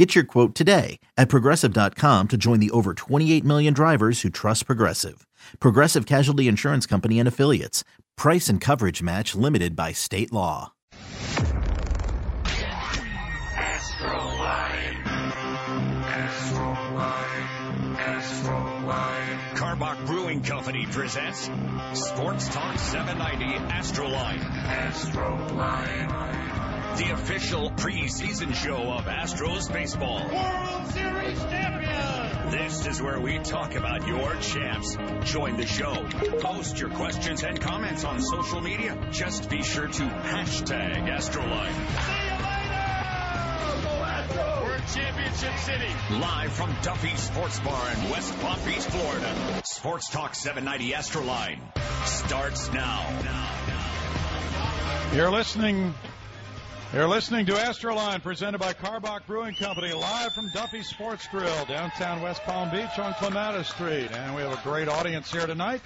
Get your quote today at progressive.com to join the over 28 million drivers who trust Progressive. Progressive Casualty Insurance Company and Affiliates. Price and coverage match limited by state law. Karbach Brewing Company presents Sports Talk 790 Astroline. Astroline. The official preseason show of Astros baseball. World Series champion. This is where we talk about your champs. Join the show. Post your questions and comments on social media. Just be sure to hashtag Astroline. See you later. Go Astros. We're in Championship City. Live from Duffy's Sports Bar in West Palm Beach, Florida. Sports Talk 790 Astroline starts now. You're listening. You're listening to Astroline, presented by Karbach Brewing Company, live from Duffy Sports Grill, downtown West Palm Beach on Clematis Street. And we have a great audience here tonight.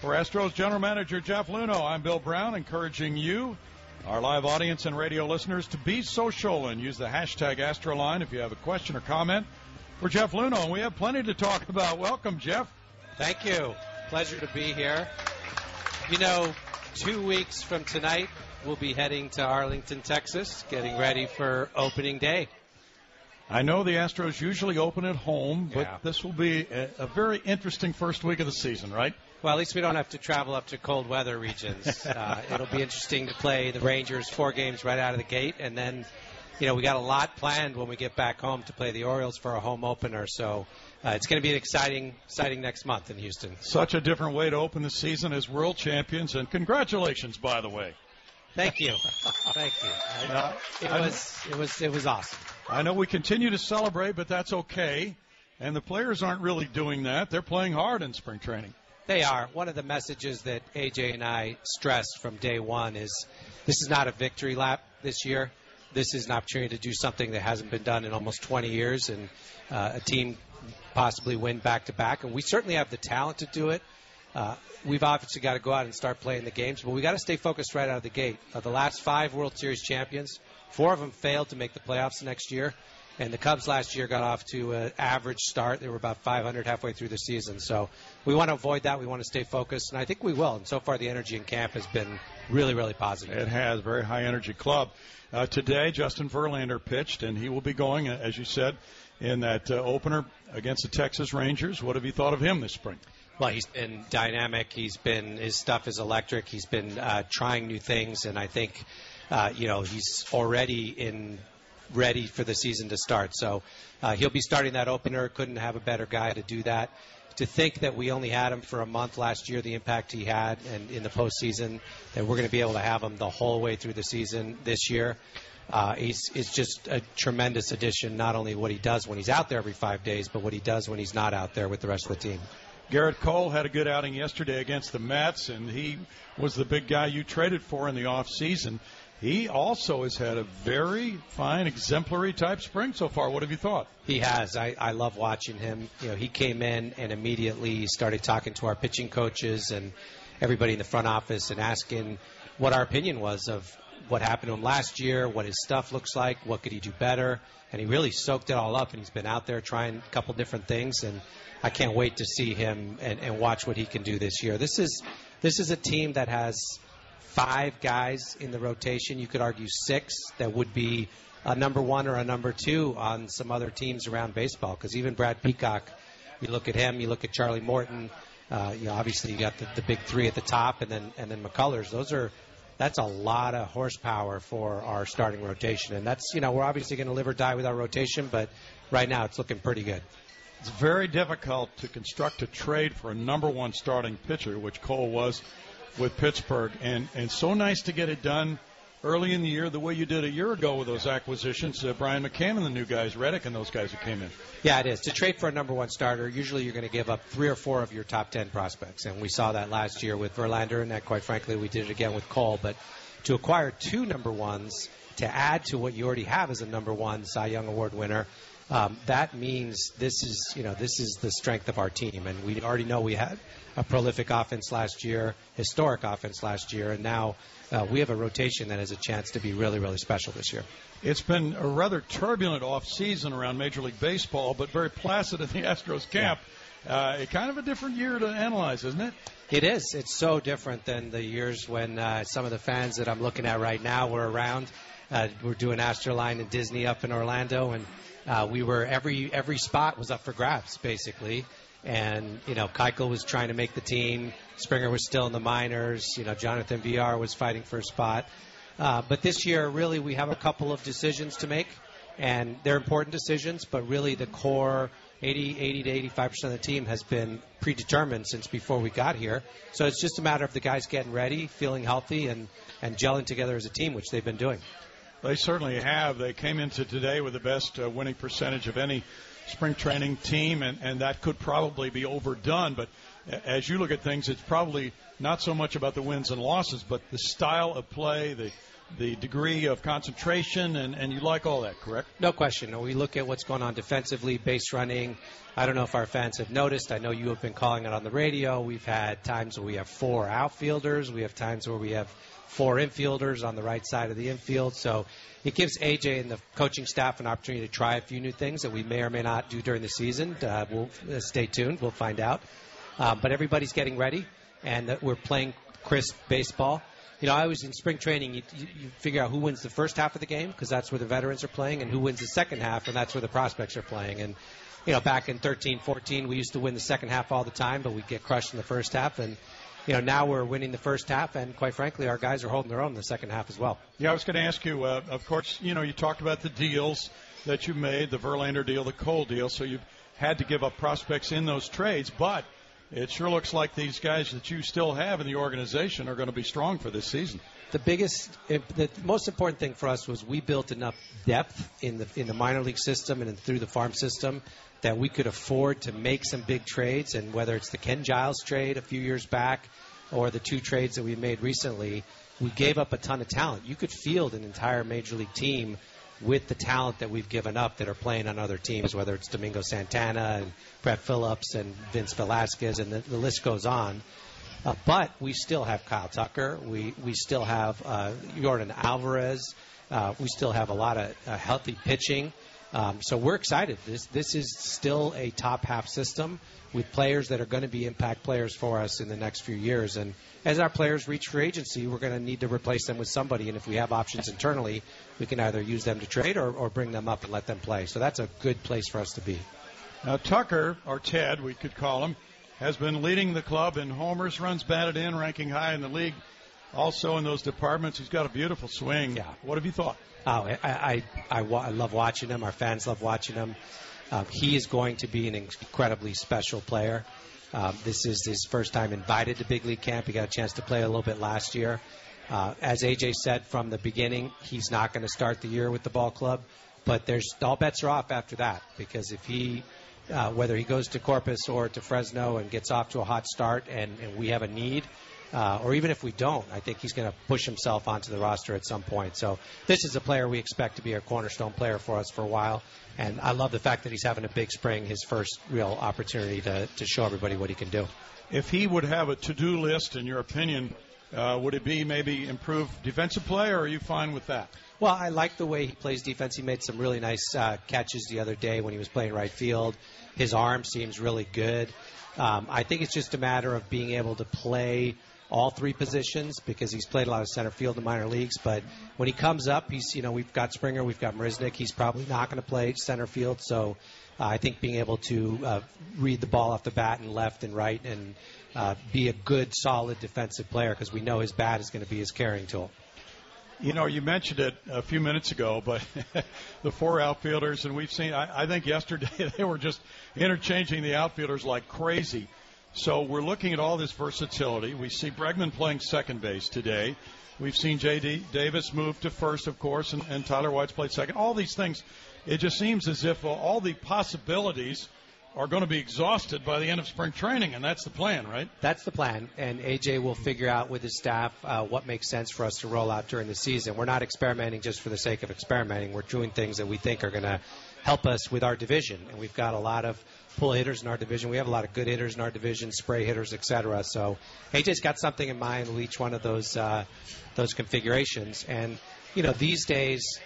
For Astros General Manager Jeff Luhnow, I'm Bill Brown, encouraging you, our live audience and radio listeners, to be social and use the hashtag Astroline if you have a question or comment for Jeff Luhnow, And we have plenty to talk about. Welcome, Jeff. Thank you. Pleasure to be here. You know, two weeks from tonight, we'll be heading to Arlington, Texas, getting ready for opening day. I know the Astros usually open at home, but Yeah. this will be a, a very interesting first week of the season, right? Well, at least we don't have to travel up to cold weather regions. Uh, it'll be interesting to play the Rangers four games right out of the gate, and then, you know, we got a lot planned when we get back home to play the Orioles for a home opener. So uh, it's going to be an exciting, exciting next month in Houston. Such a different way to open the season as world champions, and congratulations, by the way. Thank you, thank you. It was, it was, it was awesome. I know we continue to celebrate, but that's okay. And the players aren't really doing that. They're playing hard in spring training. They are. One of the messages that AJ and I stressed from day one is this is not a victory lap this year. This is an opportunity to do something that hasn't been done in almost 20 years, and uh, a team possibly win back to back. And we certainly have the talent to do it. Uh, we've obviously got to go out and start playing the games, but we got to stay focused right out of the gate. Uh, the last five World Series champions, four of them failed to make the playoffs next year. And the Cubs last year got off to an average start. They were about 500 halfway through the season. So we want to avoid that. We want to stay focused, and I think we will. And so far, the energy in camp has been really, really positive. It has very high energy club. Uh, today, Justin Verlander pitched, and he will be going, uh, as you said, in that uh, opener against the Texas Rangers. What have you thought of him this spring? Well, he's been dynamic. He's been his stuff is electric. He's been uh, trying new things, and I think uh, you know he's already in ready for the season to start. So uh, he'll be starting that opener. Couldn't have a better guy to do that. To think that we only had him for a month last year, the impact he had, and in the postseason, that we're going to be able to have him the whole way through the season this year. Uh, he's it's just a tremendous addition. Not only what he does when he's out there every five days, but what he does when he's not out there with the rest of the team. Gerrit Cole had a good outing yesterday against the Mets, and he was the big guy you traded for in the off season. He also has had a very fine, exemplary type spring so far. What have you thought? He has. I, I love watching him. You know, he came in and immediately started talking to our pitching coaches and everybody in the front office and asking what our opinion was of what happened to him last year, what his stuff looks like, what could he do better. And he really soaked it all up and he's been out there trying a couple different things and I can't wait to see him and, and watch what he can do this year. This is this is a team that has five guys in the rotation. You could argue six that would be a number one or a number two on some other teams around baseball. Because even Brad Peacock, you look at him, you look at Charlie Morton. Uh, you know, obviously you got the, the big three at the top, and then and then McCullers. Those are that's a lot of horsepower for our starting rotation, and that's you know we're obviously going to live or die with our rotation, but right now it's looking pretty good. It's very difficult to construct a trade for a number one starting pitcher, which Cole was with Pittsburgh, and and so nice to get it done early in the year the way you did a year ago with those acquisitions. Uh, Brian McCann and the new guys, Reddick and those guys who came in. Yeah, it is. To trade for a number one starter, usually you're going to give up three or four of your top ten prospects, and we saw that last year with Verlander, and that quite frankly we did it again with Cole. But to acquire two number ones to add to what you already have as a number one Cy Young Award winner. Um, that means this is you know this is the strength of our team, and we already know we had a prolific offense last year, historic offense last year, and now uh, we have a rotation that has a chance to be really really special this year. It's been a rather turbulent off season around Major League Baseball, but very placid in the Astros camp. Yeah. Uh, kind of a different year to analyze, isn't it? It is. It's so different than the years when uh, some of the fans that I'm looking at right now were around. Uh, we're doing Astroline and Disney up in Orlando, and uh, we were every every spot was up for grabs basically. And you know, Keuchel was trying to make the team. Springer was still in the minors. You know, Jonathan Villar was fighting for a spot. Uh, but this year, really, we have a couple of decisions to make, and they're important decisions. But really, the core 80, 80 to 85 percent of the team has been predetermined since before we got here. So it's just a matter of the guys getting ready, feeling healthy, and and gelling together as a team, which they've been doing. They certainly have. They came into today with the best uh, winning percentage of any spring training team, and, and that could probably be overdone. But as you look at things, it's probably not so much about the wins and losses, but the style of play, the the degree of concentration, and, and you like all that, correct? No question. We look at what's going on defensively, base running. I don't know if our fans have noticed. I know you have been calling it on the radio. We've had times where we have four outfielders. We have times where we have four infielders on the right side of the infield. So it gives AJ and the coaching staff an opportunity to try a few new things that we may or may not do during the season. Uh, we'll uh, stay tuned. We'll find out. Um, but everybody's getting ready, and we're playing crisp baseball. You know, I was in spring training. You, you, you figure out who wins the first half of the game because that's where the veterans are playing, and who wins the second half, and that's where the prospects are playing. And you know, back in 13, 14, we used to win the second half all the time, but we'd get crushed in the first half. And you know, now we're winning the first half, and quite frankly, our guys are holding their own in the second half as well. Yeah, I was going to ask you. Uh, of course, you know, you talked about the deals that you made, the Verlander deal, the Cole deal. So you've had to give up prospects in those trades, but it sure looks like these guys that you still have in the organization are going to be strong for this season. The biggest, eh, the most important thing for us was we built enough depth in the in the minor league system and through the farm system that we could afford to make some big trades. And whether it's the Ken Giles trade a few years back or the two trades that we made recently, we gave up a ton of talent. You could field an entire major league team with the talent that we've given up that are playing on other teams, whether it's Domingo Santana and Brett Phillips and Vince Velasquez, and the, the list goes on. Uh, but we still have Kyle Tucker. We we still have uh, Yordan Alvarez. Uh, we still have a lot of uh, healthy pitching. Um, so we're excited. This this is still a top half system with players that are going to be impact players for us in the next few years. And as our players reach free agency, we're going to need to replace them with somebody. And if we have options internally, we can either use them to trade or, or bring them up and let them play. So that's a good place for us to be. Now Tucker, or Ted, we could call him, has been leading the club in homers, runs batted in, ranking high in the league. Also in those departments, he's got a beautiful swing. Yeah. What have you thought? Oh, I, I, I, I love watching him. Our fans love watching him. Um, he is going to be an incredibly special player. Um, this is his first time invited to big league camp. He got a chance to play a little bit last year. Uh, as AJ said from the beginning, he's not going to start the year with the ball club, but there's all bets are off after that because if he, uh, whether he goes to Corpus or to Fresno and gets off to a hot start, and, and we have a need, uh, or even if we don't, I think he's going to push himself onto the roster at some point. So this is a player we expect to be a cornerstone player for us for a while. And I love the fact that he's having a big spring, his first real opportunity to, to show everybody what he can do. If he would have a to-do list, in your opinion, uh, would it be maybe improve defensive play, or are you fine with that? Well, I like the way he plays defense. He made some really nice uh, catches the other day when he was playing right field. His arm seems really good. Um, I think it's just a matter of being able to play all three positions because he's played a lot of center field in minor leagues. But when he comes up, he's you know we've got Springer, we've got Marisnick. He's probably not going to play center field. So uh, I think being able to uh, read the ball off the bat and left and right and uh, be a good, solid defensive player because we know his bat is going to be his carrying tool. You know, you mentioned it a few minutes ago, but the four outfielders, and we've seen, I, I think yesterday they were just interchanging the outfielders like crazy. So we're looking at all this versatility. We see Bregman playing second base today. We've seen J.D. Davis move to first, of course, and, and Tyler White's played second. All these things, it just seems as if all the possibilities are going to be exhausted by the end of spring training, and that's the plan, right? That's the plan, and AJ will figure out with his staff uh, what makes sense for us to roll out during the season. We're not experimenting just for the sake of experimenting. We're doing things that we think are going to help us with our division, and we've got a lot of pull hitters in our division. We have a lot of good hitters in our division, spray hitters, etc. So AJ's got something in mind with each one of those uh, those configurations, and you know these days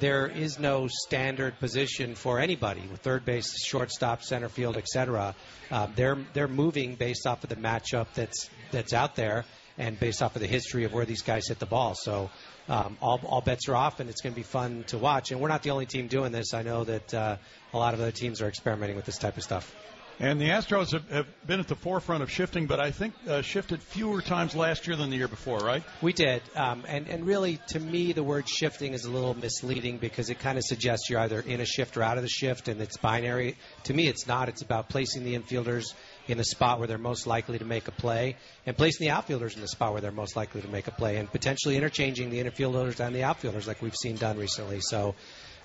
there is no standard position for anybody with third base, shortstop, center field, etc. Uh, they're they're moving based off of the matchup that's that's out there and based off of the history of where these guys hit the ball. So um, all, all bets are off, and it's going to be fun to watch. And we're not the only team doing this. I know that uh, a lot of other teams are experimenting with this type of stuff. And the Astros have, have, been at the forefront of shifting, but I think uh, shifted fewer times last year than the year before, right? We did. Um, and, and really, to me, the word shifting is a little misleading because it kind of suggests you're either in a shift or out of the shift, and it's binary. To me, it's not. It's about placing the infielders in the spot where they're most likely to make a play and placing the outfielders in the spot where they're most likely to make a play and potentially interchanging the infielders and the outfielders like we've seen done recently. So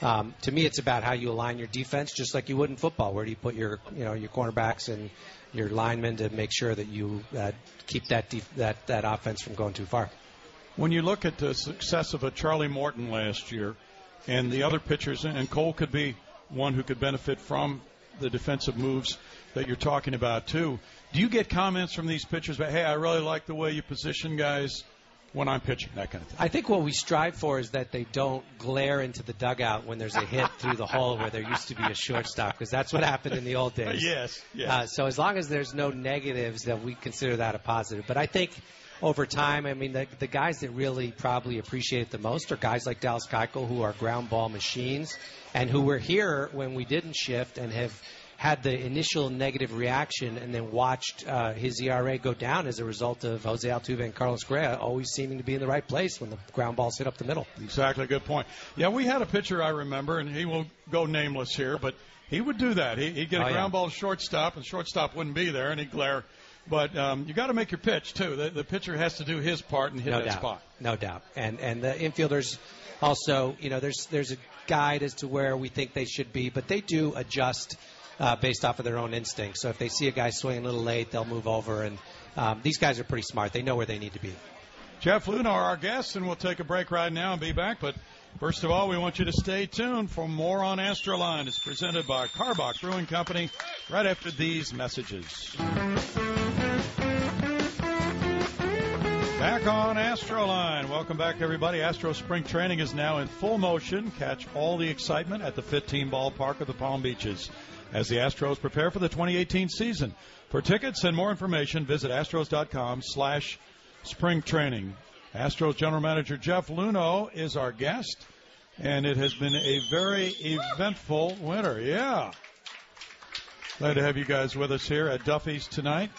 um, to me, it's about how you align your defense, just like you would in football. Where do you put your, you know, your cornerbacks and your linemen to make sure that you uh, keep that def- that that offense from going too far? When you look at the success of a Charlie Morton last year, and the other pitchers, and Cole could be one who could benefit from the defensive moves that you're talking about too. Do you get comments from these pitchers about, hey, I really like the way you position guys? when I'm pitching, that kind of thing. I think what we strive for is that they don't glare into the dugout when there's a hit through the hole where there used to be a shortstop, because that's what happened in the old days. yes, yes. Uh, so as long as there's no negatives, that we consider that a positive. But I think over time, I mean, the, the guys that really probably appreciate it the most are guys like Dallas Keuchel, who are ground ball machines, and who were here when we didn't shift and have – had the initial negative reaction and then watched uh, his ERA go down as a result of Jose Altuve and Carlos Correa always seeming to be in the right place when the ground balls hit up the middle. Exactly, good point. Yeah, we had a pitcher I remember, and he will go nameless here, but he would do that. He, would get a oh, ground yeah. ball to shortstop, and shortstop wouldn't be there, and he'd glare. But um, you got to make your pitch too. The, the pitcher has to do his part and hit no that doubt. spot. No doubt. And and the infielders also, you know, there's there's a guide as to where we think they should be, but they do adjust uh, based off of their own instincts. So if they see a guy swinging a little late, they'll move over. And um, these guys are pretty smart. They know where they need to be. Jeff Luhnow, our guest, and we'll take a break right now and be back. But first of all, we want you to stay tuned for more on Astroline. It's presented by Karbach Brewing Company right after these messages. Back on Astroline. Welcome back, everybody. Astro Spring Training is now in full motion. Catch all the excitement at the 15 ballpark of the Palm Beaches as the Astros prepare for the 2018 season. For tickets and more information, visit astros.com slash spring training. Astros General Manager Jeff Luhnow is our guest, and it has been a very eventful winter. Yeah. Glad to have you guys with us here at Duffy's tonight,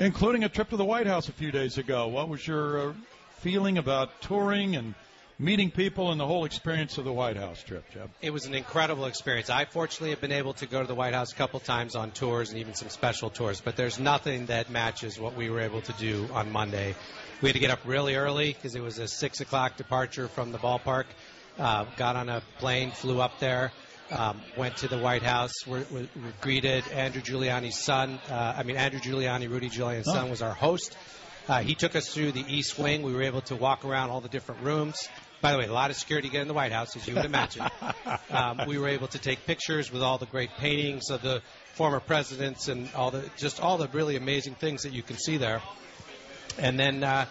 including a trip to the White House a few days ago. What was your uh, feeling about touring and – meeting people and the whole experience of the White House trip, Jeb? It was an incredible experience. I fortunately have been able to go to the White House a couple times on tours and even some special tours, but there's nothing that matches what we were able to do on Monday. We had to get up really early because it was a six o'clock departure from the ballpark. Uh, got on a plane, flew up there. Um, went to the White House. We're, we're, we're greeted. Andrew Giuliani's son, uh, I mean Andrew Giuliani, Rudy Giuliani's oh. son, was our host. Uh, he took us through the East Wing. We were able to walk around all the different rooms. By the way, a lot of security to get in the White House, as you would imagine. um, we were able to take pictures with all the great paintings of the former presidents and all the just all the really amazing things that you can see there. And then uh,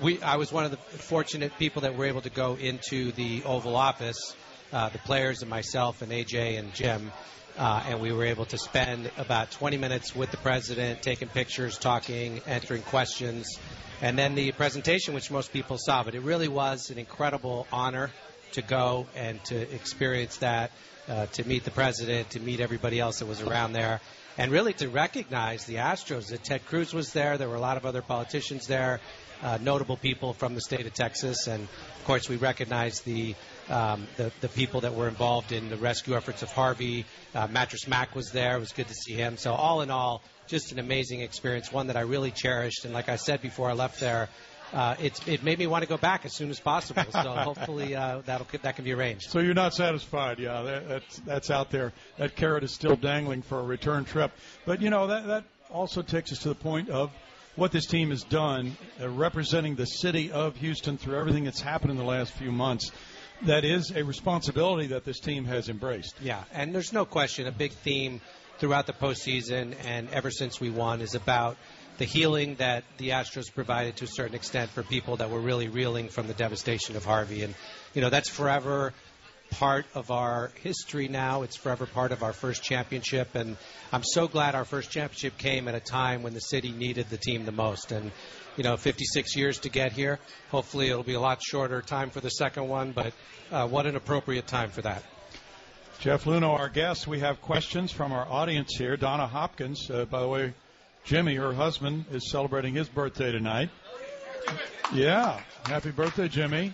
we, I was one of the fortunate people that were able to go into the Oval Office. Uh, the players and myself and AJ and Jim. Uh, and we were able to spend about 20 minutes with the president, taking pictures, talking, answering questions, and then the presentation, which most people saw. But it really was an incredible honor to go and to experience that, uh, to meet the president, to meet everybody else that was around there, and really to recognize the Astros. That Ted Cruz was there. There were a lot of other politicians there. uh, notable people from the state of Texas, and of course we recognize the um, the, the people that were involved in the rescue efforts of Harvey. Uh, Mattress Mac was there. It was good to see him. So all in all, just an amazing experience, one that I really cherished. And like I said before I left there, uh, it's, it made me want to go back as soon as possible. So hopefully uh, that'll that can be arranged. So you're not satisfied? Yeah, that, that's that's out there. That carrot is still dangling for a return trip. But you know that that also takes us to the point of what this team has done, uh, representing the city of Houston through everything that's happened in the last few months that is a responsibility that this team has embraced. Yeah, and there's no question a big theme throughout the postseason and ever since we won is about the healing that the Astros provided to a certain extent for people that were really reeling from the devastation of Harvey. And, you know, that's forever part of our history now. It's forever part of our first championship. And I'm so glad our first championship came at a time when the city needed the team the most. And, you know, 56 years to get here. Hopefully it'll be a lot shorter time for the second one, but uh, what an appropriate time for that. Jeff Luhnow, our guest. We have questions from our audience here. Donna Hopkins, uh, by the way, Jimmy, her husband, is celebrating his birthday tonight. Yeah, happy birthday, Jimmy.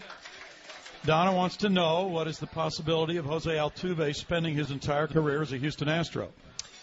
Donna wants to know what is the possibility of Jose Altuve spending his entire career as a Houston Astro?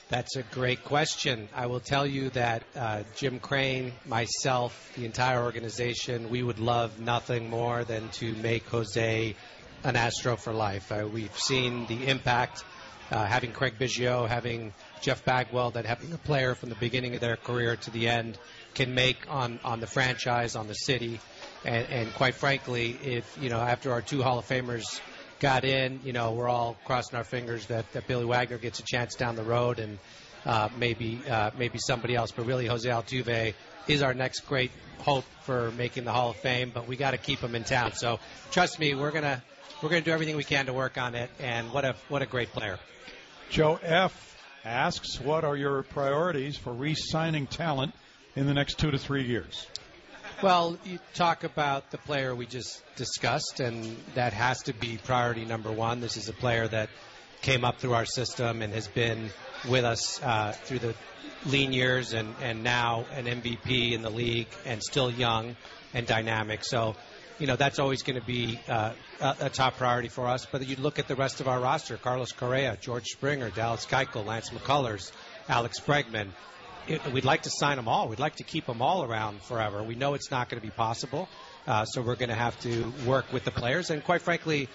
That's a great question. I will tell you that uh, Jim Crane, myself, the entire organization, we would love nothing more than to make Jose an Astro for life. Uh, we've seen the impact uh, having Craig Biggio, having Jeff Bagwell, that having a player from the beginning of their career to the end can make on, on the franchise, on the city. And, and quite frankly, if, you know, after our two Hall of Famers got in, you know, we're all crossing our fingers that, that Billy Wagner gets a chance down the road and uh, maybe uh, maybe somebody else. But really, Jose Altuve is our next great hope for making the Hall of Fame. But we got to keep him in town. So trust me, we're gonna we're gonna do everything we can to work on it. And what a what a great player. Joe F asks, what are your priorities for re-signing talent in the next two to three years? Well, you talk about the player we just discussed, and that has to be priority number one. This is a player that came up through our system and has been with us uh, through the lean years and, and now an MVP in the league and still young and dynamic. So, you know, that's always going to be uh, a, a, top priority for us. But you look at the rest of our roster Carlos Correa, George Springer, Dallas Keuchel, Lance McCullers, Alex Bregman it, we'd like to sign them all. We'd like to keep them all around forever. We know it's not going to be possible, uh, so we're going to have to work with the players. And quite frankly,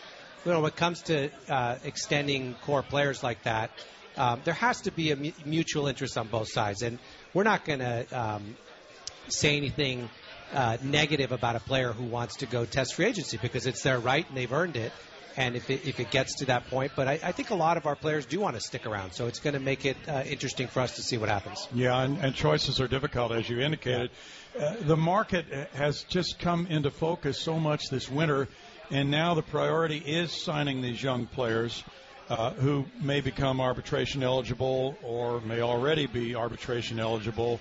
you know, when it comes to uh, extending core players like that, um, there has to be a mu- mutual interest on both sides. And we're not going to um, say anything uh, negative about a player who wants to go test free agency because it's their right and they've earned it and if it, if it gets to that point. But I, I think a lot of our players do want to stick around, so it's going to make it uh, interesting for us to see what happens. Yeah, and, and choices are difficult, as you indicated. Uh, the market has just come into focus so much this winter, and now the priority is signing these young players. Uh, who may become arbitration eligible or may already be arbitration eligible.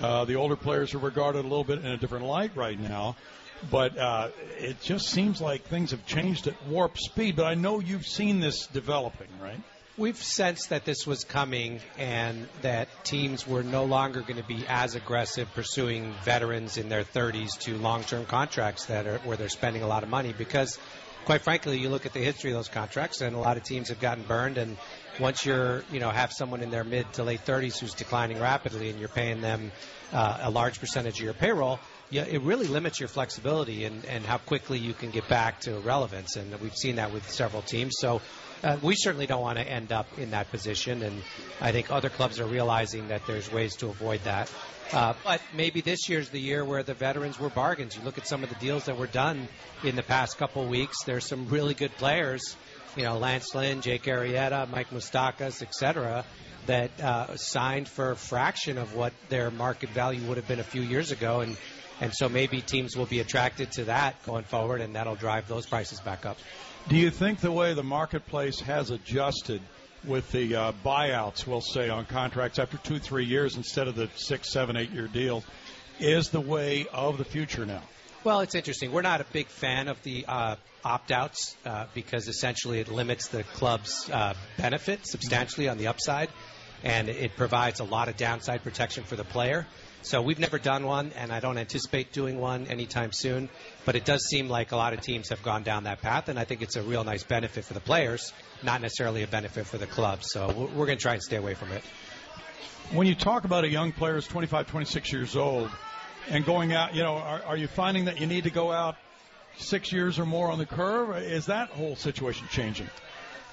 Uh, the older players are regarded a little bit in a different light right now. But uh, it just seems like things have changed at warp speed. But I know you've seen this developing, right? We've sensed that this was coming and that teams were no longer going to be as aggressive pursuing veterans in their 30s to long-term contracts that are where they're spending a lot of money because quite frankly you look at the history of those contracts and a lot of teams have gotten burned and once you're you know have someone in their mid to late 30s who's declining rapidly and you're paying them uh, a large percentage of your payroll yeah, it really limits your flexibility and, and how quickly you can get back to relevance. And we've seen that with several teams. So uh, we certainly don't want to end up in that position. And I think other clubs are realizing that there's ways to avoid that. Uh, but maybe this year's the year where the veterans were bargains. You look at some of the deals that were done in the past couple weeks. There's some really good players, you know, Lance Lynn, Jake Arrieta, Mike Moustakas, et cetera, that uh, signed for a fraction of what their market value would have been a few years ago. And and so maybe teams will be attracted to that going forward, and that'll drive those prices back up. Do you think the way the marketplace has adjusted with the uh, buyouts, we'll say, on contracts after two, three years instead of the six, seven, eight year deal, is the way of the future now? Well, it's interesting. We're not a big fan of the uh, opt outs uh, because essentially it limits the club's uh, benefit substantially on the upside, and it provides a lot of downside protection for the player. So we've never done one, and I don't anticipate doing one anytime soon. But it does seem like a lot of teams have gone down that path, and I think it's a real nice benefit for the players, not necessarily a benefit for the clubs. So we're, we're going to try and stay away from it. When you talk about a young player who's 25, 26 years old, and going out, you know, are, are you finding that you need to go out six years or more on the curve? Is that whole situation changing?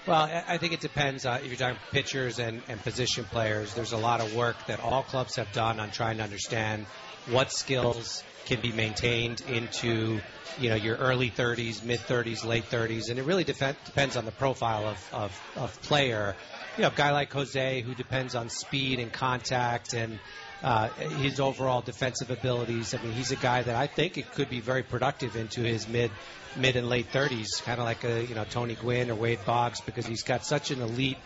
Well, I think it depends. Uh, if you're talking pitchers and, and position players, there's a lot of work that all clubs have done on trying to understand what skills can be maintained into you know your early 30s, mid 30s, late 30s, and it really def- depends on the profile of, of, of player. You know, a guy like Jose who depends on speed and contact and uh, his overall defensive abilities. I mean, he's a guy that I think it could be very productive into his mid mid and late 30s, kind of like a you know Tony Gwynn or Wade Boggs, because he's got such an elite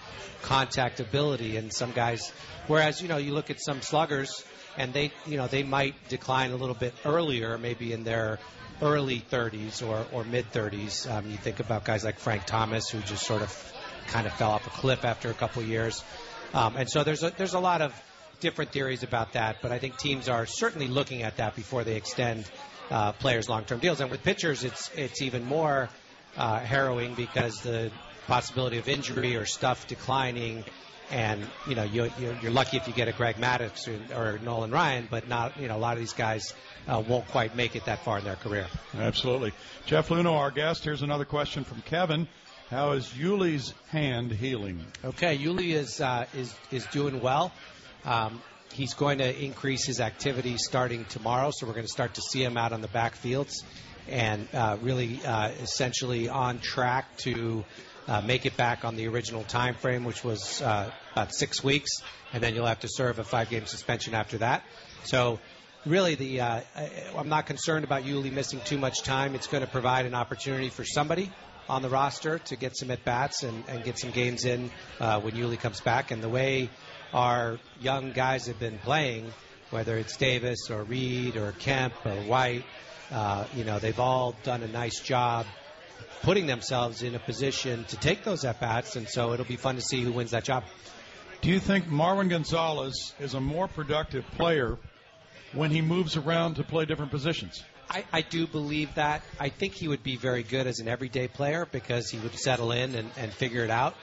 contact ability. And some guys, whereas you know you look at some sluggers, and they you know they might decline a little bit earlier, maybe in their early 30s or, or mid 30s. Um, you think about guys like Frank Thomas, who just sort of kind of fell off a cliff after a couple years. Um, and so there's a, there's a lot of different theories about that, but I think teams are certainly looking at that before they extend uh, players' long-term deals. And with pitchers, it's it's even more uh, harrowing because the possibility of injury or stuff declining, and you know you, you're lucky if you get a Greg Maddux or, or Nolan Ryan, but not you know a lot of these guys uh, won't quite make it that far in their career. Absolutely, Jeff Luhnow, our guest. Here's another question from Kevin. How is Yuli's hand healing? Okay, Yuli is uh, is is doing well. Um, he's going to increase his activity starting tomorrow, so we're going to start to see him out on the backfields and uh, really uh, essentially on track to uh, make it back on the original time frame, which was uh, about six weeks, and then you'll have to serve a five-game suspension after that. So really the uh, I'm not concerned about Yuli missing too much time. It's going to provide an opportunity for somebody on the roster to get some at bats and, and get some games in uh, when Yuli comes back. And the way our young guys have been playing, whether it's Davis or Reed or Kemp or White, uh, you know, they've all done a nice job putting themselves in a position to take those at bats, and so it'll be fun to see who wins that job. Do you think Marwin Gonzalez is a more productive player when he moves around to play different positions? I, I do believe that. I think he would be very good as an everyday player because he would settle in and, and figure it out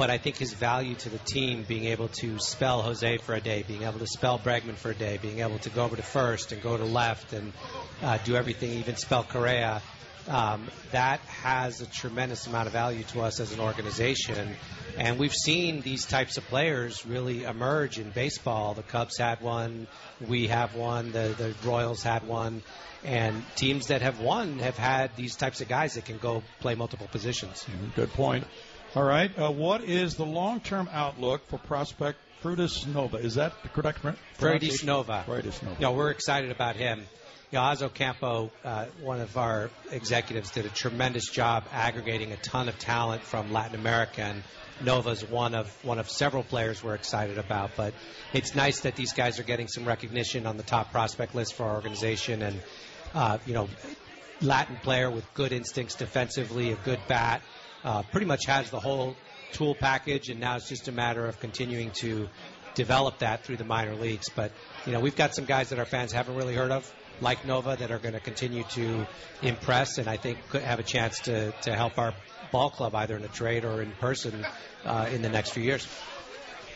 but I think his value to the team, being able to spell Jose for a day, being able to spell Bregman for a day, being able to go over to first and go to left and uh, do everything, even spell Correa, um, that has a tremendous amount of value to us as an organization. And we've seen these types of players really emerge in baseball. The Cubs had one, we have one, the, the Royals had one. And teams that have won have had these types of guys that can go play multiple positions. Good point. All right. Uh, what is the long-term outlook for prospect Freudis Nova? Is that the correct pronunciation? Freudis Nova. Freudis Nova. Know, we're excited about him. You know, Oz Ocampo, uh, one of our executives, did a tremendous job aggregating a ton of talent from Latin America, and Nova's one of one of several players we're excited about. But it's nice that these guys are getting some recognition on the top prospect list for our organization, and uh, you know, Latin player with good instincts defensively, a good bat uh, pretty much has the whole tool package, and now it's just a matter of continuing to develop that through the minor leagues. But you know, we've got some guys that our fans haven't really heard of, like Nova, that are going to continue to impress, and I think could have a chance to to help our ball club either in a trade or in person uh, in the next few years.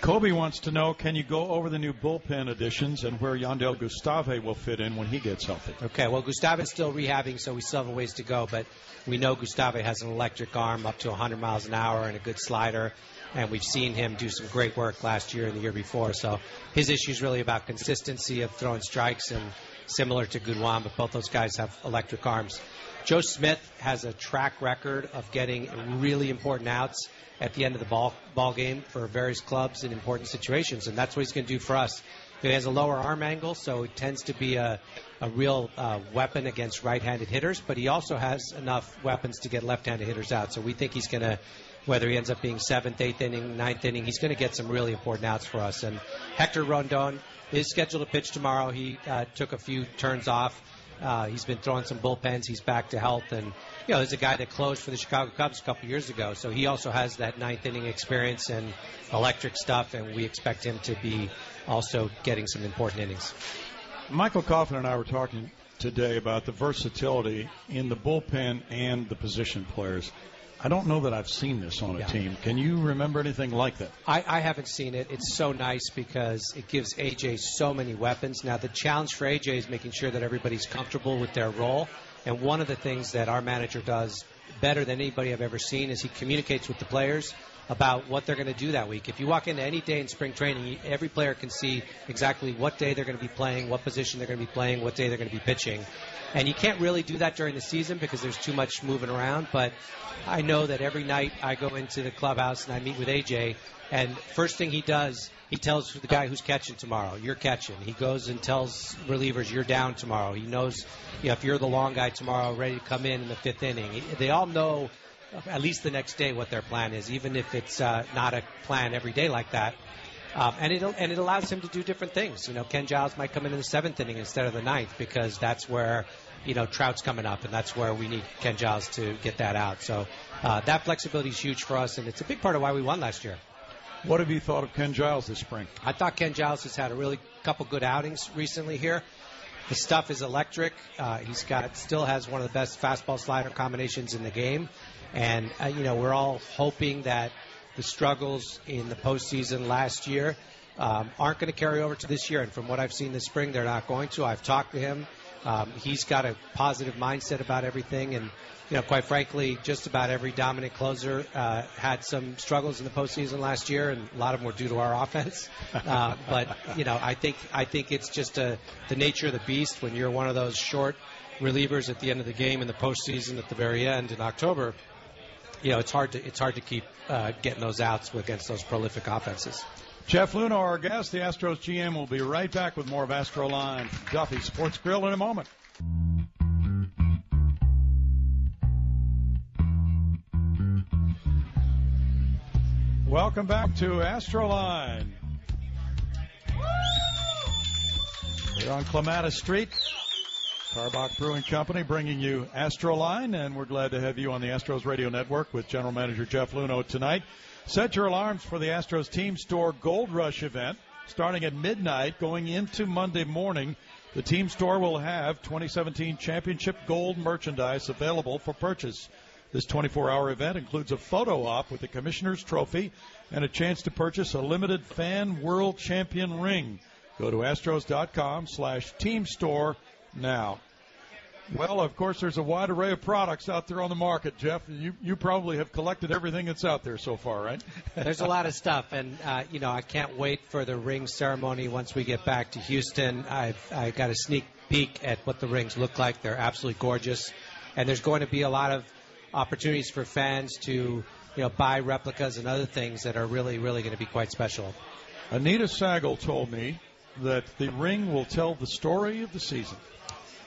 Kobe wants to know, can you go over the new bullpen additions and where Jandel Gustave will fit in when he gets healthy? Okay, well, Gustave is still rehabbing, so we still have a ways to go, but we know Gustave has an electric arm up to 100 miles an hour and a good slider, and we've seen him do some great work last year and the year before, so his issue is really about consistency of throwing strikes and similar to Guduan, but both those guys have electric arms. Joe Smith has a track record of getting really important outs at the end of the ball ball game for various clubs in important situations, and that's what he's going to do for us. He has a lower arm angle, so it tends to be a, a real uh, weapon against right-handed hitters. But he also has enough weapons to get left-handed hitters out. So we think he's going to, whether he ends up being seventh, eighth inning, ninth inning, he's going to get some really important outs for us. And Hector Rondon is scheduled to pitch tomorrow. He uh, took a few turns off. Uh, he's been throwing some bullpens. He's back to health, and you know, there's a guy that closed for the Chicago Cubs a couple years ago, so he also has that ninth inning experience and electric stuff, and we expect him to be also getting some important innings. Michael Coffin and I were talking today about the versatility in the bullpen and the position players. I don't know that I've seen this on a Yeah. team. Can you remember anything like that? I, I haven't seen it. It's so nice because it gives AJ so many weapons. Now, the challenge for AJ is making sure that everybody's comfortable with their role. And one of the things that our manager does better than anybody I've ever seen is he communicates with the players about what they're going to do that week. If you walk into any day in spring training, every player can see exactly what day they're going to be playing, what position they're going to be playing, what day they're going to be pitching. And you can't really do that during the season because there's too much moving around. But I know that every night I go into the clubhouse and I meet with AJ, and first thing he does, he tells the guy who's catching tomorrow, you're catching. He goes and tells relievers, you're down tomorrow. He knows you know, if you're the long guy tomorrow, ready to come in in the fifth inning. They all know at least the next day what their plan is, even if it's uh, not a plan every day like that. Um, and it and it allows him to do different things. You know, Ken Giles might come in in the seventh inning instead of the ninth because that's where you know Trout's coming up, and that's where we need Ken Giles to get that out. So uh, that flexibility is huge for us, and it's a big part of why we won last year. What have you thought of Ken Giles this spring? I thought Ken Giles has had a really couple good outings recently here. The stuff is electric. Uh, he's got still has one of the best fastball slider combinations in the game, and uh, you know we're all hoping that the struggles in the postseason last year um, aren't going to carry over to this year. And from what I've seen this spring, they're not going to. I've talked to him. Um, he's got a positive mindset about everything, and you know, quite frankly, just about every dominant closer uh, had some struggles in the postseason last year, and a lot of them were due to our offense. Uh, but you know, I think I think it's just a, the nature of the beast when you're one of those short relievers at the end of the game in the postseason at the very end in October. You know, it's hard to it's hard to keep uh, getting those outs against those prolific offenses. Jeff Luhnow, our guest, the Astros GM, will be right back with more of Astro Line Duffy Sports Grill in a moment. Welcome back to Astroline. We're on Clematis Street. Karbach Brewing Company bringing you Astroline, and we're glad to have you on the Astros Radio Network with General Manager Jeff Luhnow tonight. Set your alarms for the Astros Team Store Gold Rush event starting at midnight going into Monday morning. The Team Store will have 2017 Championship Gold merchandise available for purchase. This 24 hour event includes a photo op with the Commissioner's Trophy and a chance to purchase a limited Fan World Champion ring. Go to astros.com slash team store now. Well, of course, there's a wide array of products out there on the market, Jeff. You, you probably have collected everything that's out there so far, right? There's a lot of stuff, and uh, you know I can't wait for the ring ceremony once we get back to Houston. I've I got a sneak peek at what the rings look like. They're absolutely gorgeous, and there's going to be a lot of opportunities for fans to you know buy replicas and other things that are really really going to be quite special. Anita Sehgal told me that the ring will tell the story of the season.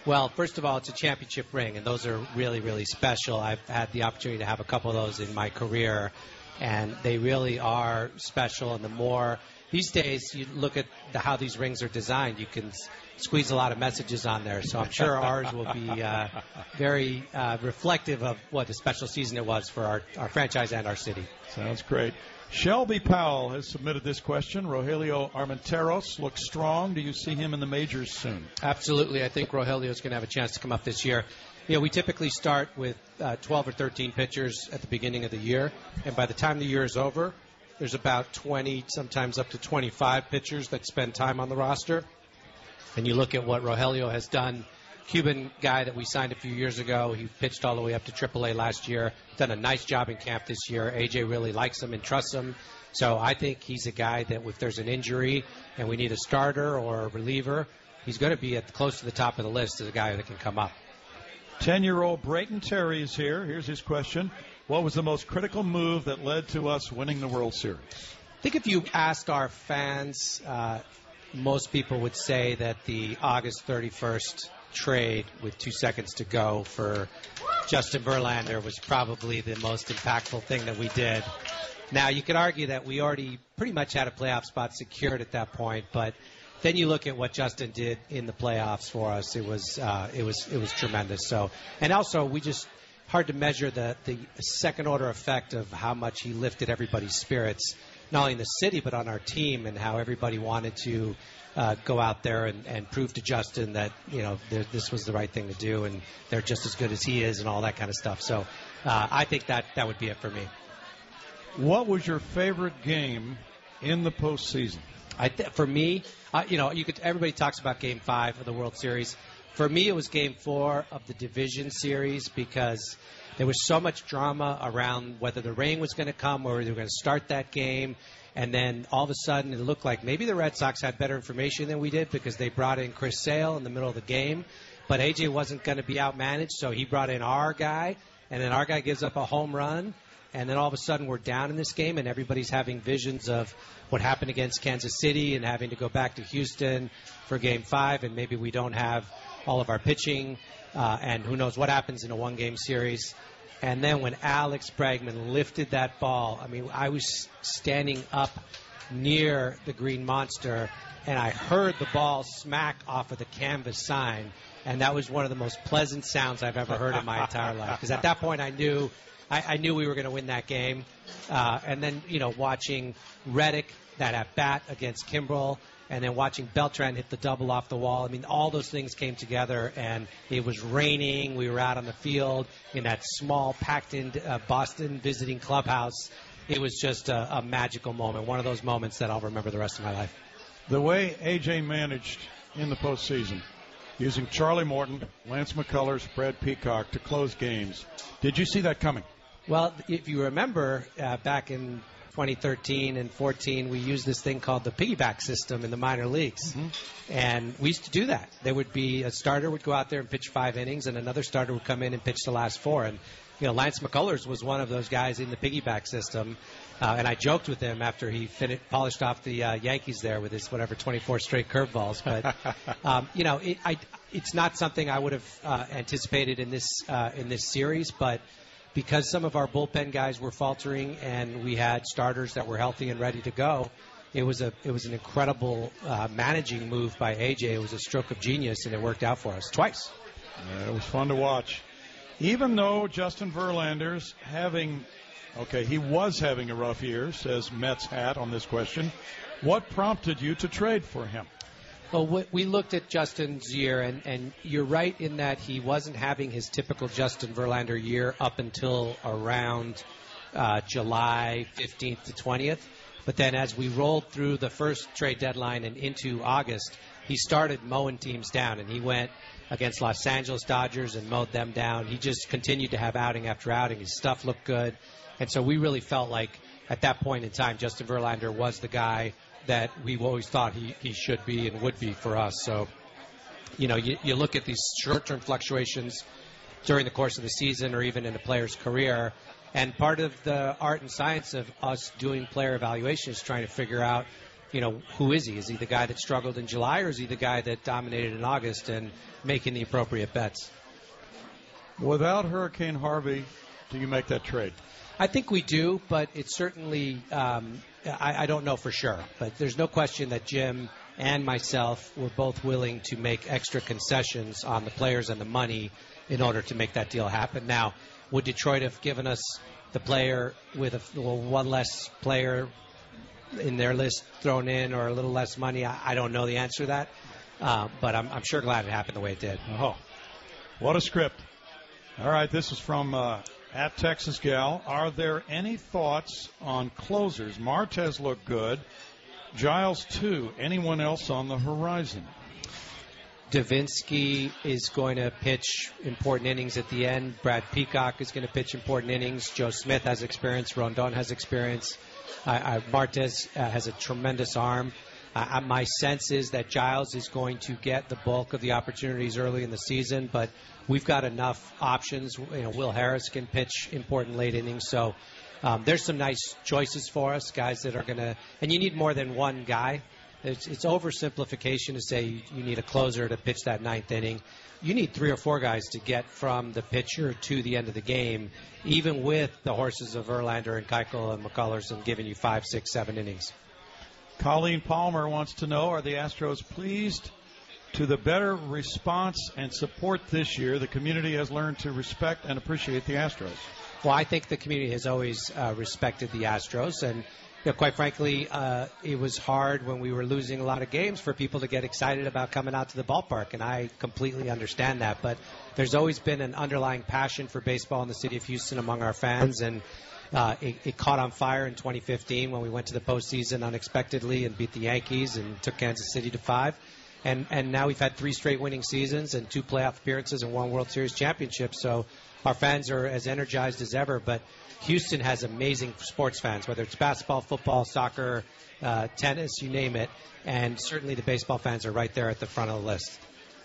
Well, first of all, it's a championship ring, and those are really, really special. I've had the opportunity to have a couple of those in my career, and they really are special. And the more these days you look at the, how these rings are designed, you can squeeze a lot of messages on there. So I'm sure ours will be uh, very uh, reflective of what a special season it was for our, our franchise and our city. Sounds great. Shelby Powell has submitted this question. Rogelio Armenteros looks strong. Do you see him in the majors soon? Absolutely. I think Rogelio is going to have a chance to come up this year. You know, we typically start with uh, 12 or 13 pitchers at the beginning of the year, and by the time the year is over, there's about 20, sometimes up to 25 pitchers that spend time on the roster. And you look at what Rogelio has done. Cuban guy that we signed a few years ago. He pitched all the way up to AAA last year. Done a nice job in camp this year. AJ really likes him and trusts him. So I think he's a guy that if there's an injury and we need a starter or a reliever, he's going to be at close to the top of the list as a guy that can come up. 10 year old Brayton Terry is here. Here's his question What was the most critical move that led to us winning the World Series? I think if you asked our fans, uh, most people would say that the August 31st trade with two seconds to go for Justin Verlander was probably the most impactful thing that we did. Now, you could argue that we already pretty much had a playoff spot secured at that point, but then you look at what Justin did in the playoffs for us. It was uh, it was it was tremendous. So, and also we just hard to measure the the second order effect of how much he lifted everybody's spirits not only in the city but on our team and how everybody wanted to uh, go out there and, and prove to Justin that you know this was the right thing to do and they're just as good as he is and all that kind of stuff. So uh, I think that that would be it for me. What was your favorite game in the postseason? I th- for me, uh, you know, you could everybody talks about Game Five of the World Series. For me, it was Game Four of the Division Series because there was so much drama around whether the rain was going to come or they were going to start that game. And then all of a sudden, it looked like maybe the Red Sox had better information than we did because they brought in Chris Sale in the middle of the game. But AJ wasn't going to be outmanaged, so he brought in our guy, and then our guy gives up a home run. And then all of a sudden, we're down in this game, and everybody's having visions of what happened against Kansas City and having to go back to Houston for game five, and maybe we don't have all of our pitching, uh, and who knows what happens in a one game series. And then when Alex Bregman lifted that ball, I mean, I was standing up near the Green Monster, and I heard the ball smack off of the canvas sign. And that was one of the most pleasant sounds I've ever heard in my entire life. Because at that point, I knew I, I knew we were going to win that game. Uh, and then, you know, watching Reddick that at bat against Kimbrel, and then watching Beltran hit the double off the wall. I mean, all those things came together, and it was raining. We were out on the field in that small, packed-in uh, Boston visiting clubhouse. It was just a, a magical moment, one of those moments that I'll remember the rest of my life. The way AJ managed in the postseason, using Charlie Morton, Lance McCullers, Brad Peacock to close games. Did you see that coming? Well, if you remember uh, back in 2013 and 14, we used this thing called the piggyback system in the minor leagues. Mm-hmm. And we used to do that. There would be a starter would go out there and pitch five innings, and another starter would come in and pitch the last four. And you know, Lance McCullers was one of those guys in the piggyback system. Uh, and I joked with him after he finished, polished off the uh, Yankees there with his whatever 24 straight curveballs. But um, you know, it, I, it's not something I would have uh, anticipated in this uh, in this series, but because some of our bullpen guys were faltering and we had starters that were healthy and ready to go, it was a it was an incredible uh, managing move by AJ. It was a stroke of genius, and it worked out for us twice. Yeah, it was fun to watch. Even though Justin Verlander's having, okay, he was having a rough year, says Mets hat on this question. What prompted you to trade for him? Well, we looked at Justin's year, and, and you're right in that he wasn't having his typical Justin Verlander year up until around uh, July 15th to 20th. But then as we rolled through the first trade deadline and into August, he started mowing teams down, and he went against Los Angeles Dodgers and mowed them down. He just continued to have outing after outing. His stuff looked good. And so we really felt like at that point in time, Justin Verlander was the guy – that we've always thought he, he should be and would be for us. So, you know, you, you look at these short term fluctuations during the course of the season or even in a player's career. And part of the art and science of us doing player evaluation is trying to figure out, you know, who is he? Is he the guy that struggled in July or is he the guy that dominated in August and making the appropriate bets? Without Hurricane Harvey, do you make that trade? I think we do, but it's certainly um, I, I don't know for sure. But there's no question that Jim and myself were both willing to make extra concessions on the players and the money in order to make that deal happen. Now, would Detroit have given us the player with a, well, one less player in their list thrown in or a little less money? I, I don't know the answer to that, uh, but I'm, I'm, sure glad it happened the way it did. Oh, what a script! All right, this is from uh, at Texas Gal. Are there any thoughts on closers? Martes looked good. Giles too. Anyone else on the horizon? Devenski is going to pitch important innings at the end. Brad Peacock is going to pitch important innings. Joe Smith has experience. Rondon has experience. Uh, Martes uh, has a tremendous arm. Uh, my sense is that Giles is going to get the bulk of the opportunities early in the season, but we've got enough options. You know, Will Harris can pitch important late innings, so um, there's some nice choices for us, guys that are going to. And you need more than one guy. It's, it's oversimplification to say you need a closer to pitch that ninth inning. You need three or four guys to get from the pitcher to the end of the game, even with the horses of Verlander and Keuchel and McCullers and giving you five, six, seven innings. Colleen Palmer wants to know Are the Astros pleased to the better response and support this year? The community has learned to respect and appreciate the Astros. Well, I think the community has always uh, respected the Astros, and you know, quite frankly, uh, it was hard when we were losing a lot of games for people to get excited about coming out to the ballpark, and I completely understand that. But there's always been an underlying passion for baseball in the city of Houston among our fans, and uh, it, it caught on fire in 2015 when we went to the postseason unexpectedly and beat the Yankees and took Kansas City to five. And, and now we've had three straight winning seasons and two playoff appearances and one World Series championship. So our fans are as energized as ever. But Houston has amazing sports fans, whether it's basketball, football, soccer, uh, tennis, you name it. And certainly the baseball fans are right there at the front of the list.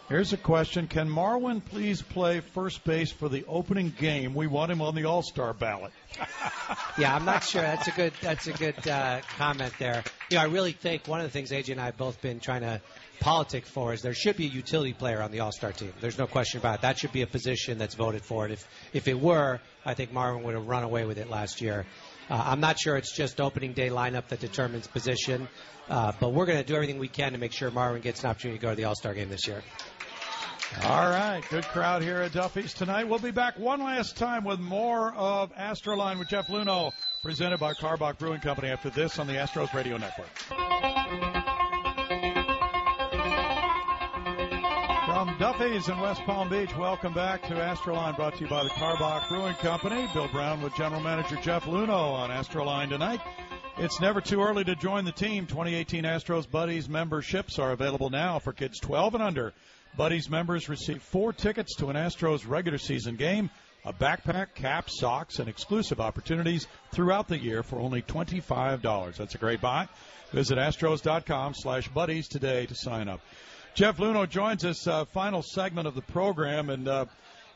Here's a question: Can Marwin please play first base for the opening game? We want him on the All Star ballot. yeah, I'm not sure. That's a good. That's a good uh, comment there. You know, I really think one of the things AJ and I have both been trying to politic for is there should be a utility player on the All Star team. There's no question about it. That should be a position that's voted for. If if it were, I think Marwin would have run away with it last year. Uh, I'm not sure it's just opening day lineup that determines position, uh, but we're going to do everything we can to make sure Marwin gets an opportunity to go to the All Star game this year. All right, good crowd here at Duffy's tonight. We'll be back one last time with more of Astroline with Jeff Luhnow, presented by Karbach Brewing Company after this on the Astros Radio Network. From Duffy's in West Palm Beach, welcome back to Astroline, brought to you by the Karbach Brewing Company. Bill Brown with General Manager Jeff Luhnow on Astroline tonight. It's never too early to join the team. 2018 Astros Buddies memberships are available now for kids 12 and under. Buddies members receive four tickets to an Astros regular season game, a backpack, cap, socks, and exclusive opportunities throughout the year for only $25. That's a great buy. Visit astros.com slash buddies today to sign up. Jeff Luhnow joins us, uh, final segment of the program, and uh,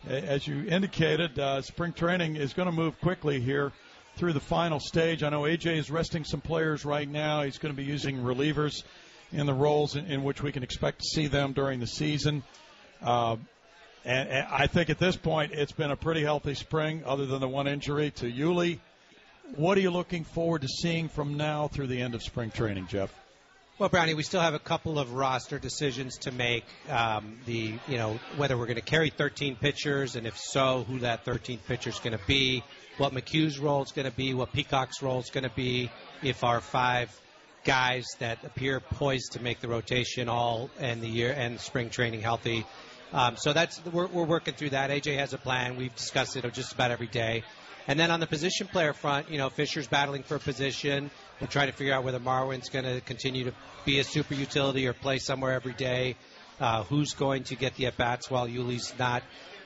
as you indicated, uh, spring training is going to move quickly here through the final stage. I know AJ is resting some players right now. He's going to be using relievers in the roles in, in which we can expect to see them during the season. Uh, and, and, I think at this point it's been a pretty healthy spring, other than the one injury to Yuli. What are you looking forward to seeing from now through the end of spring training, Jeff? Well, Brownie, we still have a couple of roster decisions to make. Um, the you know whether we're going to carry 13 pitchers, and if so, who that 13th pitcher is going to be, what McHugh's role is going to be, what Peacock's role is going to be, if our five guys that appear poised to make the rotation all and the year and spring training healthy. Um, so that's we're, we're working through that. AJ has a plan. We've discussed it just about every day. And then on the position player front, you know, Fisher's battling for a position. We're trying to figure out whether Marwin's going to continue to be a super utility or play somewhere every day. Uh, who's going to get the at bats while Yuli's not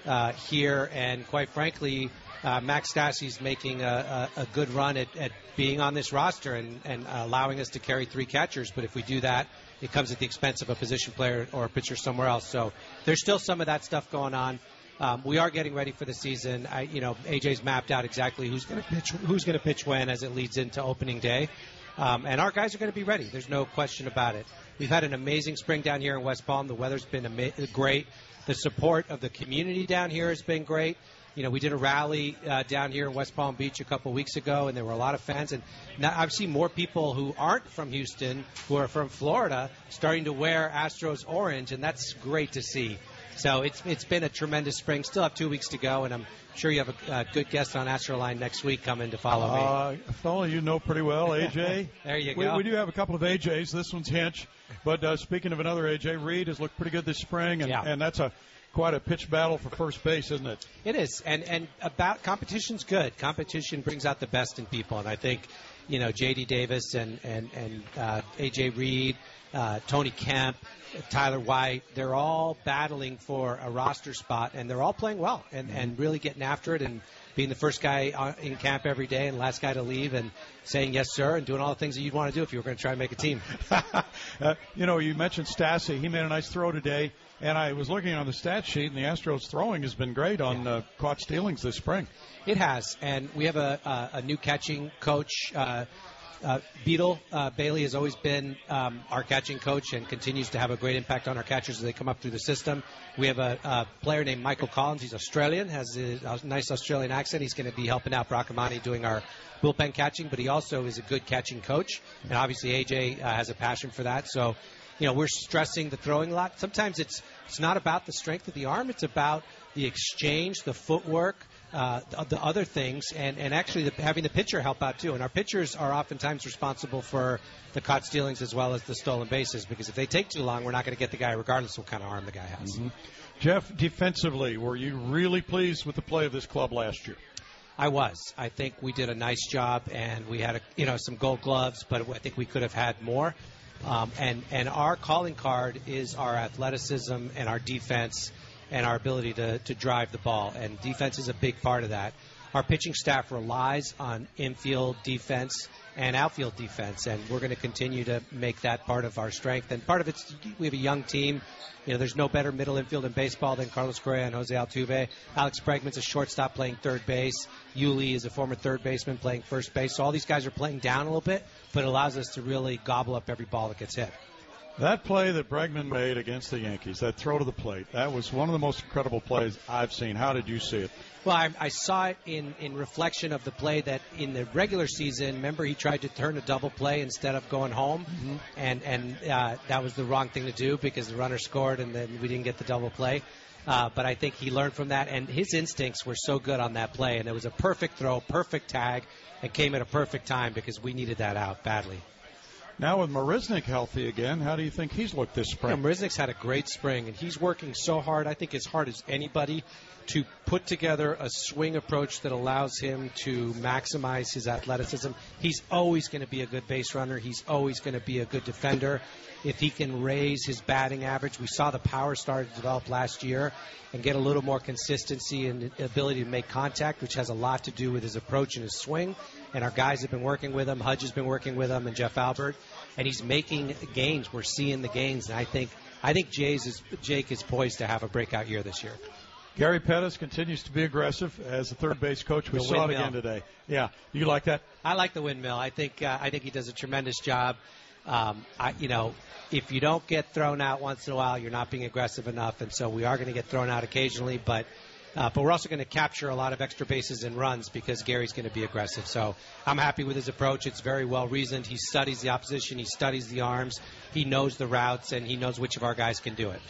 uh, here? And quite frankly, uh, Max Stassi's making a, a, a good run at, at, being on this roster and, and allowing us to carry three catchers. But if we do that, it comes at the expense of a position player or a pitcher somewhere else. So there's still some of that stuff going on. Um, we are getting ready for the season. I, you know, AJ's mapped out exactly who's going to pitch, who's going to pitch when as it leads into opening day, um, and our guys are going to be ready. There's no question about it. We've had an amazing spring down here in West Palm. The weather's been ama- great. The support of the community down here has been great you know, we did a rally uh, down here in West Palm Beach a couple weeks ago, and there were a lot of fans. And now I've seen more people who aren't from Houston, who are from Florida, starting to wear Astros orange, and that's great to see. So it's it's been a tremendous spring. Still have two weeks to go, and I'm sure you have a uh, good guest on Astroline next week coming to follow me. Uh, a fellow you know pretty well, AJ. there you we, go. We do have a couple of AJs. This one's Hinch, but uh, speaking of another AJ, Reed has looked pretty good this spring, and, yeah. and that's a quite a pitch battle for first base, isn't it? It is, and and about competition's good. Competition brings out the best in people, and I think you know J.D. Davis and and and uh, A.J. Reed, uh, Tony Kemp, Tyler White, they're all battling for a roster spot, and they're all playing well and mm-hmm. and really getting after it and being the first guy uh, in camp every day and last guy to leave and saying yes sir and doing all the things that you'd want to do if you were going to try and make a team. uh, you know, you mentioned Stassi. He made a nice throw today. And I was looking on the stat sheet, and the Astros throwing has been great on yeah. uh, caught stealings this spring. It has, and we have a, a, a new catching coach. Uh, uh, Beetle uh, Bailey has always been um, our catching coach and continues to have a great impact on our catchers as they come up through the system. We have a, a player named Michael Collins. He's Australian, has a, a nice Australian accent. He's going to be helping out Bracamonte doing our bullpen catching, but he also is a good catching coach. And obviously, AJ uh, has a passion for that. So you know, we're stressing the throwing a lot. Sometimes it's it's not about the strength of the arm; it's about the exchange, the footwork, uh, the, the other things, and, and actually the, having the pitcher help out too. And our pitchers are oftentimes responsible for the caught stealings as well as the stolen bases because if they take too long, we're not going to get the guy regardless of what kind of arm the guy has. Mm-hmm. Jeff, defensively, were you really pleased with the play of this club last year? I was. I think we did a nice job, and we had a, you know some Gold Gloves, but I think we could have had more. Um, and and our calling card is our athleticism and our defense and our ability to, to drive the ball. And defense is a big part of that. Our pitching staff relies on infield defense and outfield defense, and we're going to continue to make that part of our strength. And part of it's we have a young team. You know, there's no better middle infield in baseball than Carlos Correa and Jose Altuve. Alex Bregman's a shortstop playing third base. Yuli is a former third baseman playing first base. So all these guys are playing down a little bit, but it allows us to really gobble up every ball that gets hit. That play that Bregman made against the Yankees, that throw to the plate, that was one of the most incredible plays I've seen. How did you see it? Well, I, I saw it in, in reflection of the play that in the regular season, remember he tried to turn a double play instead of going home, mm-hmm. and and uh, that was the wrong thing to do because the runner scored and then we didn't get the double play. Uh, but I think he learned from that, and his instincts were so good on that play, and it was a perfect throw, perfect tag, and came at a perfect time because we needed that out badly. Now with Marisnick healthy again, how do you think he's looked this spring? Yeah, Marisnick's had a great spring, and he's working so hard. I think as hard as anybody to put together a swing approach that allows him to maximize his athleticism. He's always going to be a good base runner. He's always going to be a good defender. If he can raise his batting average, we saw the power start to develop last year and get a little more consistency and ability to make contact, which has a lot to do with his approach and his swing. And our guys have been working with him. Hudge has been working with him, and Jeff Albert and he's making gains. We're seeing the gains, and I think I think Jay's is, Jake is poised to have a breakout year this year. Gary Pettis continues to be aggressive as a third base coach. We the saw windmill. it again today. Yeah, you like that? I like the windmill. I think uh, I think he does a tremendous job. Um, I, you know, if you don't get thrown out once in a while, you're not being aggressive enough, and so we are going to get thrown out occasionally. But uh, but we're also going to capture a lot of extra bases and runs because Gary's going to be aggressive. So I'm happy with his approach. It's very well reasoned. He studies the opposition, he studies the arms, he knows the routes, and he knows which of our guys can do it.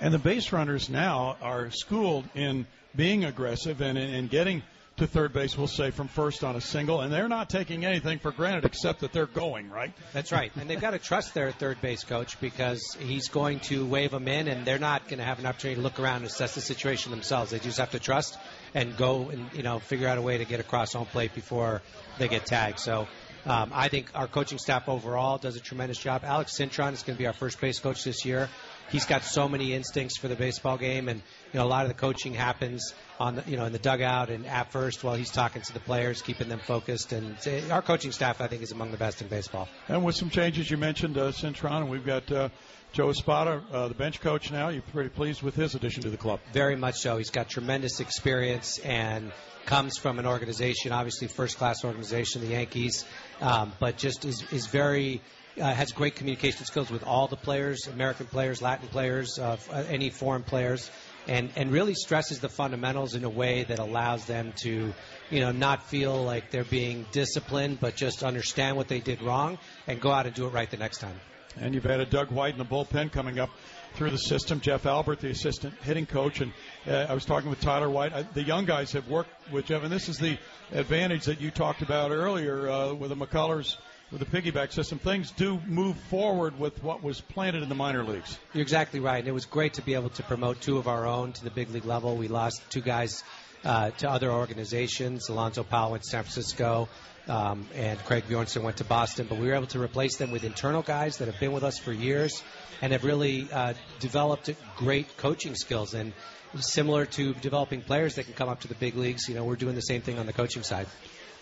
And the base runners now are schooled in being aggressive and in getting to third base, we'll say, from first on a single, and they're not taking anything for granted except that they're going, right? That's right. And they've got to trust their third base coach because he's going to wave them in, and they're not going to have an opportunity to look around and assess the situation themselves. They just have to trust and go and, you know, figure out a way to get across home plate before they get tagged. So um, I think our coaching staff overall does a tremendous job. Alex Cintron is going to be our first base coach this year he's got so many instincts for the baseball game, and you know a lot of the coaching happens on the, you know in the dugout and at first while he's talking to the players, keeping them focused. And our coaching staff, I think, is among the best in baseball. And with some changes, you mentioned uh, Cintron, and we've got. Uh, Joe Espada, uh, the bench coach now. You're pretty pleased with his addition to the club. Very much so. He's got tremendous experience and comes from an organization, obviously first class organization, the Yankees, um, but just is, is very uh, has great communication skills with all the players, American players, Latin players, uh, any foreign players, and and really stresses the fundamentals in a way that allows them to, you know, not feel like they're being disciplined, but just understand what they did wrong and go out and do it right the next time. And you've added Doug White in the bullpen coming up through the system. Jeff Albert, the assistant hitting coach, and uh, I was talking with Tyler White. I, the young guys have worked with Jeff, and this is the advantage that you talked about earlier uh, with the McCullers with the piggyback system, things do move forward with what was planted in the minor leagues. You're exactly right. And it was great to be able to promote two of our own to the big league level. We lost two guys uh, to other organizations. Alonzo Powell went to San Francisco, um, and Craig Bjornson went to Boston. But we were able to replace them with internal guys that have been with us for years and have really uh, developed great coaching skills. And similar to developing players that can come up to the big leagues, you know, we're doing the same thing on the coaching side.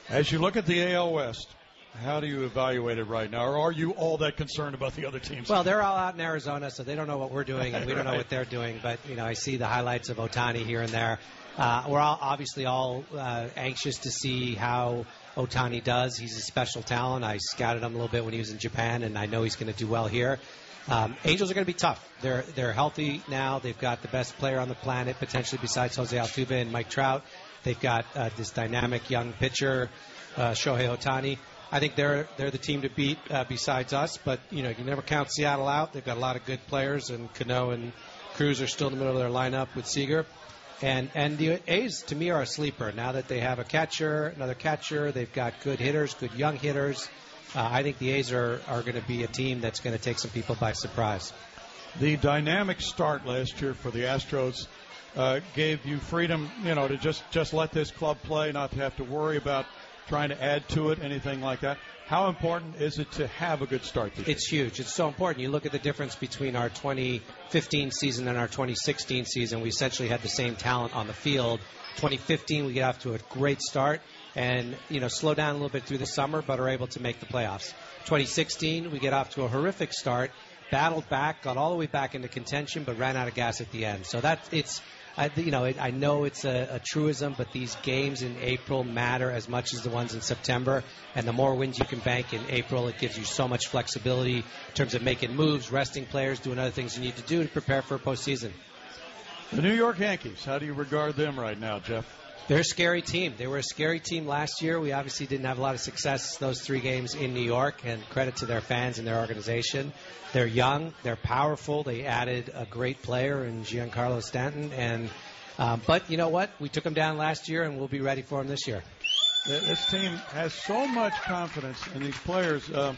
As you look at the AL West, how do you evaluate it right now? Or are you all that concerned about the other teams? Well, they're all out in Arizona, so they don't know what we're doing, and we don't know what they're doing. But you know, I see the highlights of Ohtani here and there. Uh, we're all obviously all uh, anxious to see how Ohtani does. He's a special talent. I scouted him a little bit when he was in Japan, and I know he's going to do well here. Um, Angels are going to be tough. They're they're healthy now. They've got the best player on the planet, potentially besides Jose Altuve and Mike Trout. They've got uh, this dynamic young pitcher, uh, Shohei Ohtani. I think they're they're the team to beat uh, besides us. But you know, you never count Seattle out. They've got a lot of good players, and Cano and Cruz are still in the middle of their lineup with Seager. And and the A's to me are a sleeper now that they have a catcher, another catcher. They've got good hitters, good young hitters. Uh, I think the A's are, are going to be a team that's going to take some people by surprise. The dynamic start last year for the Astros uh, gave you freedom, you know, to just just let this club play, not to have to worry about trying to add to it, anything like that. How important is it to have a good start this It's huge. It's so important. You look at the difference between our 2015 season and our 2016 season. We essentially had the same talent on the field. 2015, we get off to a great start and you know slow down a little bit through the summer, but are able to make the playoffs. 2016, we get off to a horrific start, battled back, got all the way back into contention, but ran out of gas at the end. So that it's I, you know, I know it's a, a truism, but these games in April matter as much as the ones in September. And the more wins you can bank in April, it gives you so much flexibility in terms of making moves, resting players, doing other things you need to do to prepare for a postseason. The New York Yankees, how do you regard them right now, Jeff? They're a scary team. They were a scary team last year. We obviously didn't have a lot of success those three games in New York, and credit to their fans and their organization. They're young, they're powerful. They added a great player in Giancarlo Stanton, and um, but you know what? We took them down last year, and we'll be ready for them this year. This team has so much confidence in these players. Uh,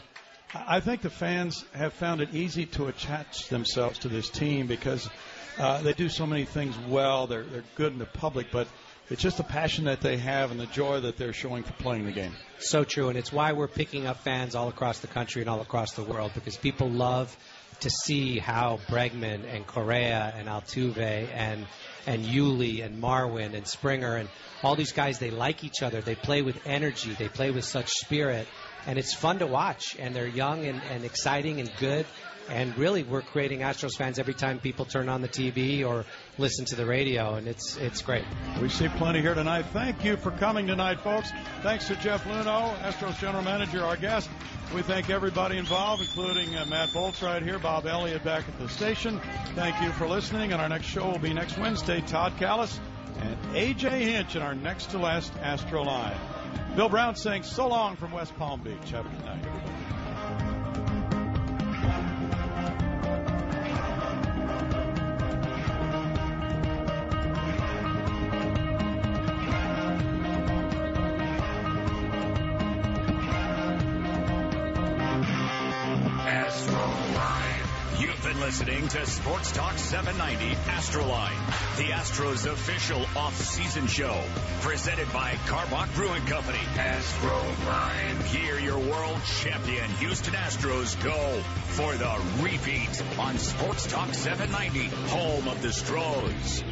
I think the fans have found it easy to attach themselves to this team because uh, they do so many things well. They're they're good in the public, but it's just the passion that they have and the joy that they're showing for playing the game. So true, and it's why we're picking up fans all across the country and all across the world because people love to see how Bregman and Correa and Altuve and and Yuli and Marwin and Springer and all these guys they like each other. They play with energy. They play with such spirit, and it's fun to watch. And they're young and, and exciting and good. And really, we're creating Astros fans every time people turn on the TV or listen to the radio, and it's it's great. We see plenty here tonight. Thank you for coming tonight, folks. Thanks to Jeff Luhnow, Astros general manager, our guest. We thank everybody involved, including uh, Matt Bolts right here, Bob Elliott back at the station. Thank you for listening, and our next show will be next Wednesday. Todd Kalas and AJ Hinch in our next to last Astro Line. Bill Brown saying so long from West Palm Beach. Have a good night, listening to Sports Talk 790 Astroline, the Astros official off-season show, presented by Karbach Brewing Company. Astroline. Here, your world champion Houston Astros go for the repeat on Sports Talk 790, home of the Stros.